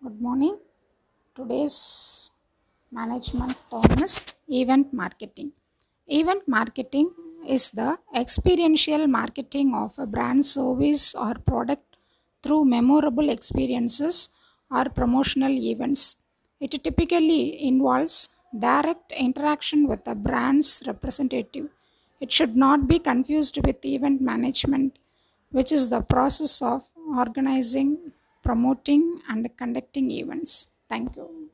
Good morning. Today's management term is event marketing. Event marketing is the experiential marketing of a brand service or product through memorable experiences or promotional events. It typically involves direct interaction with the brand's representative. It should not be confused with event management, which is the process of organizing, promoting, and conducting events. Thank you.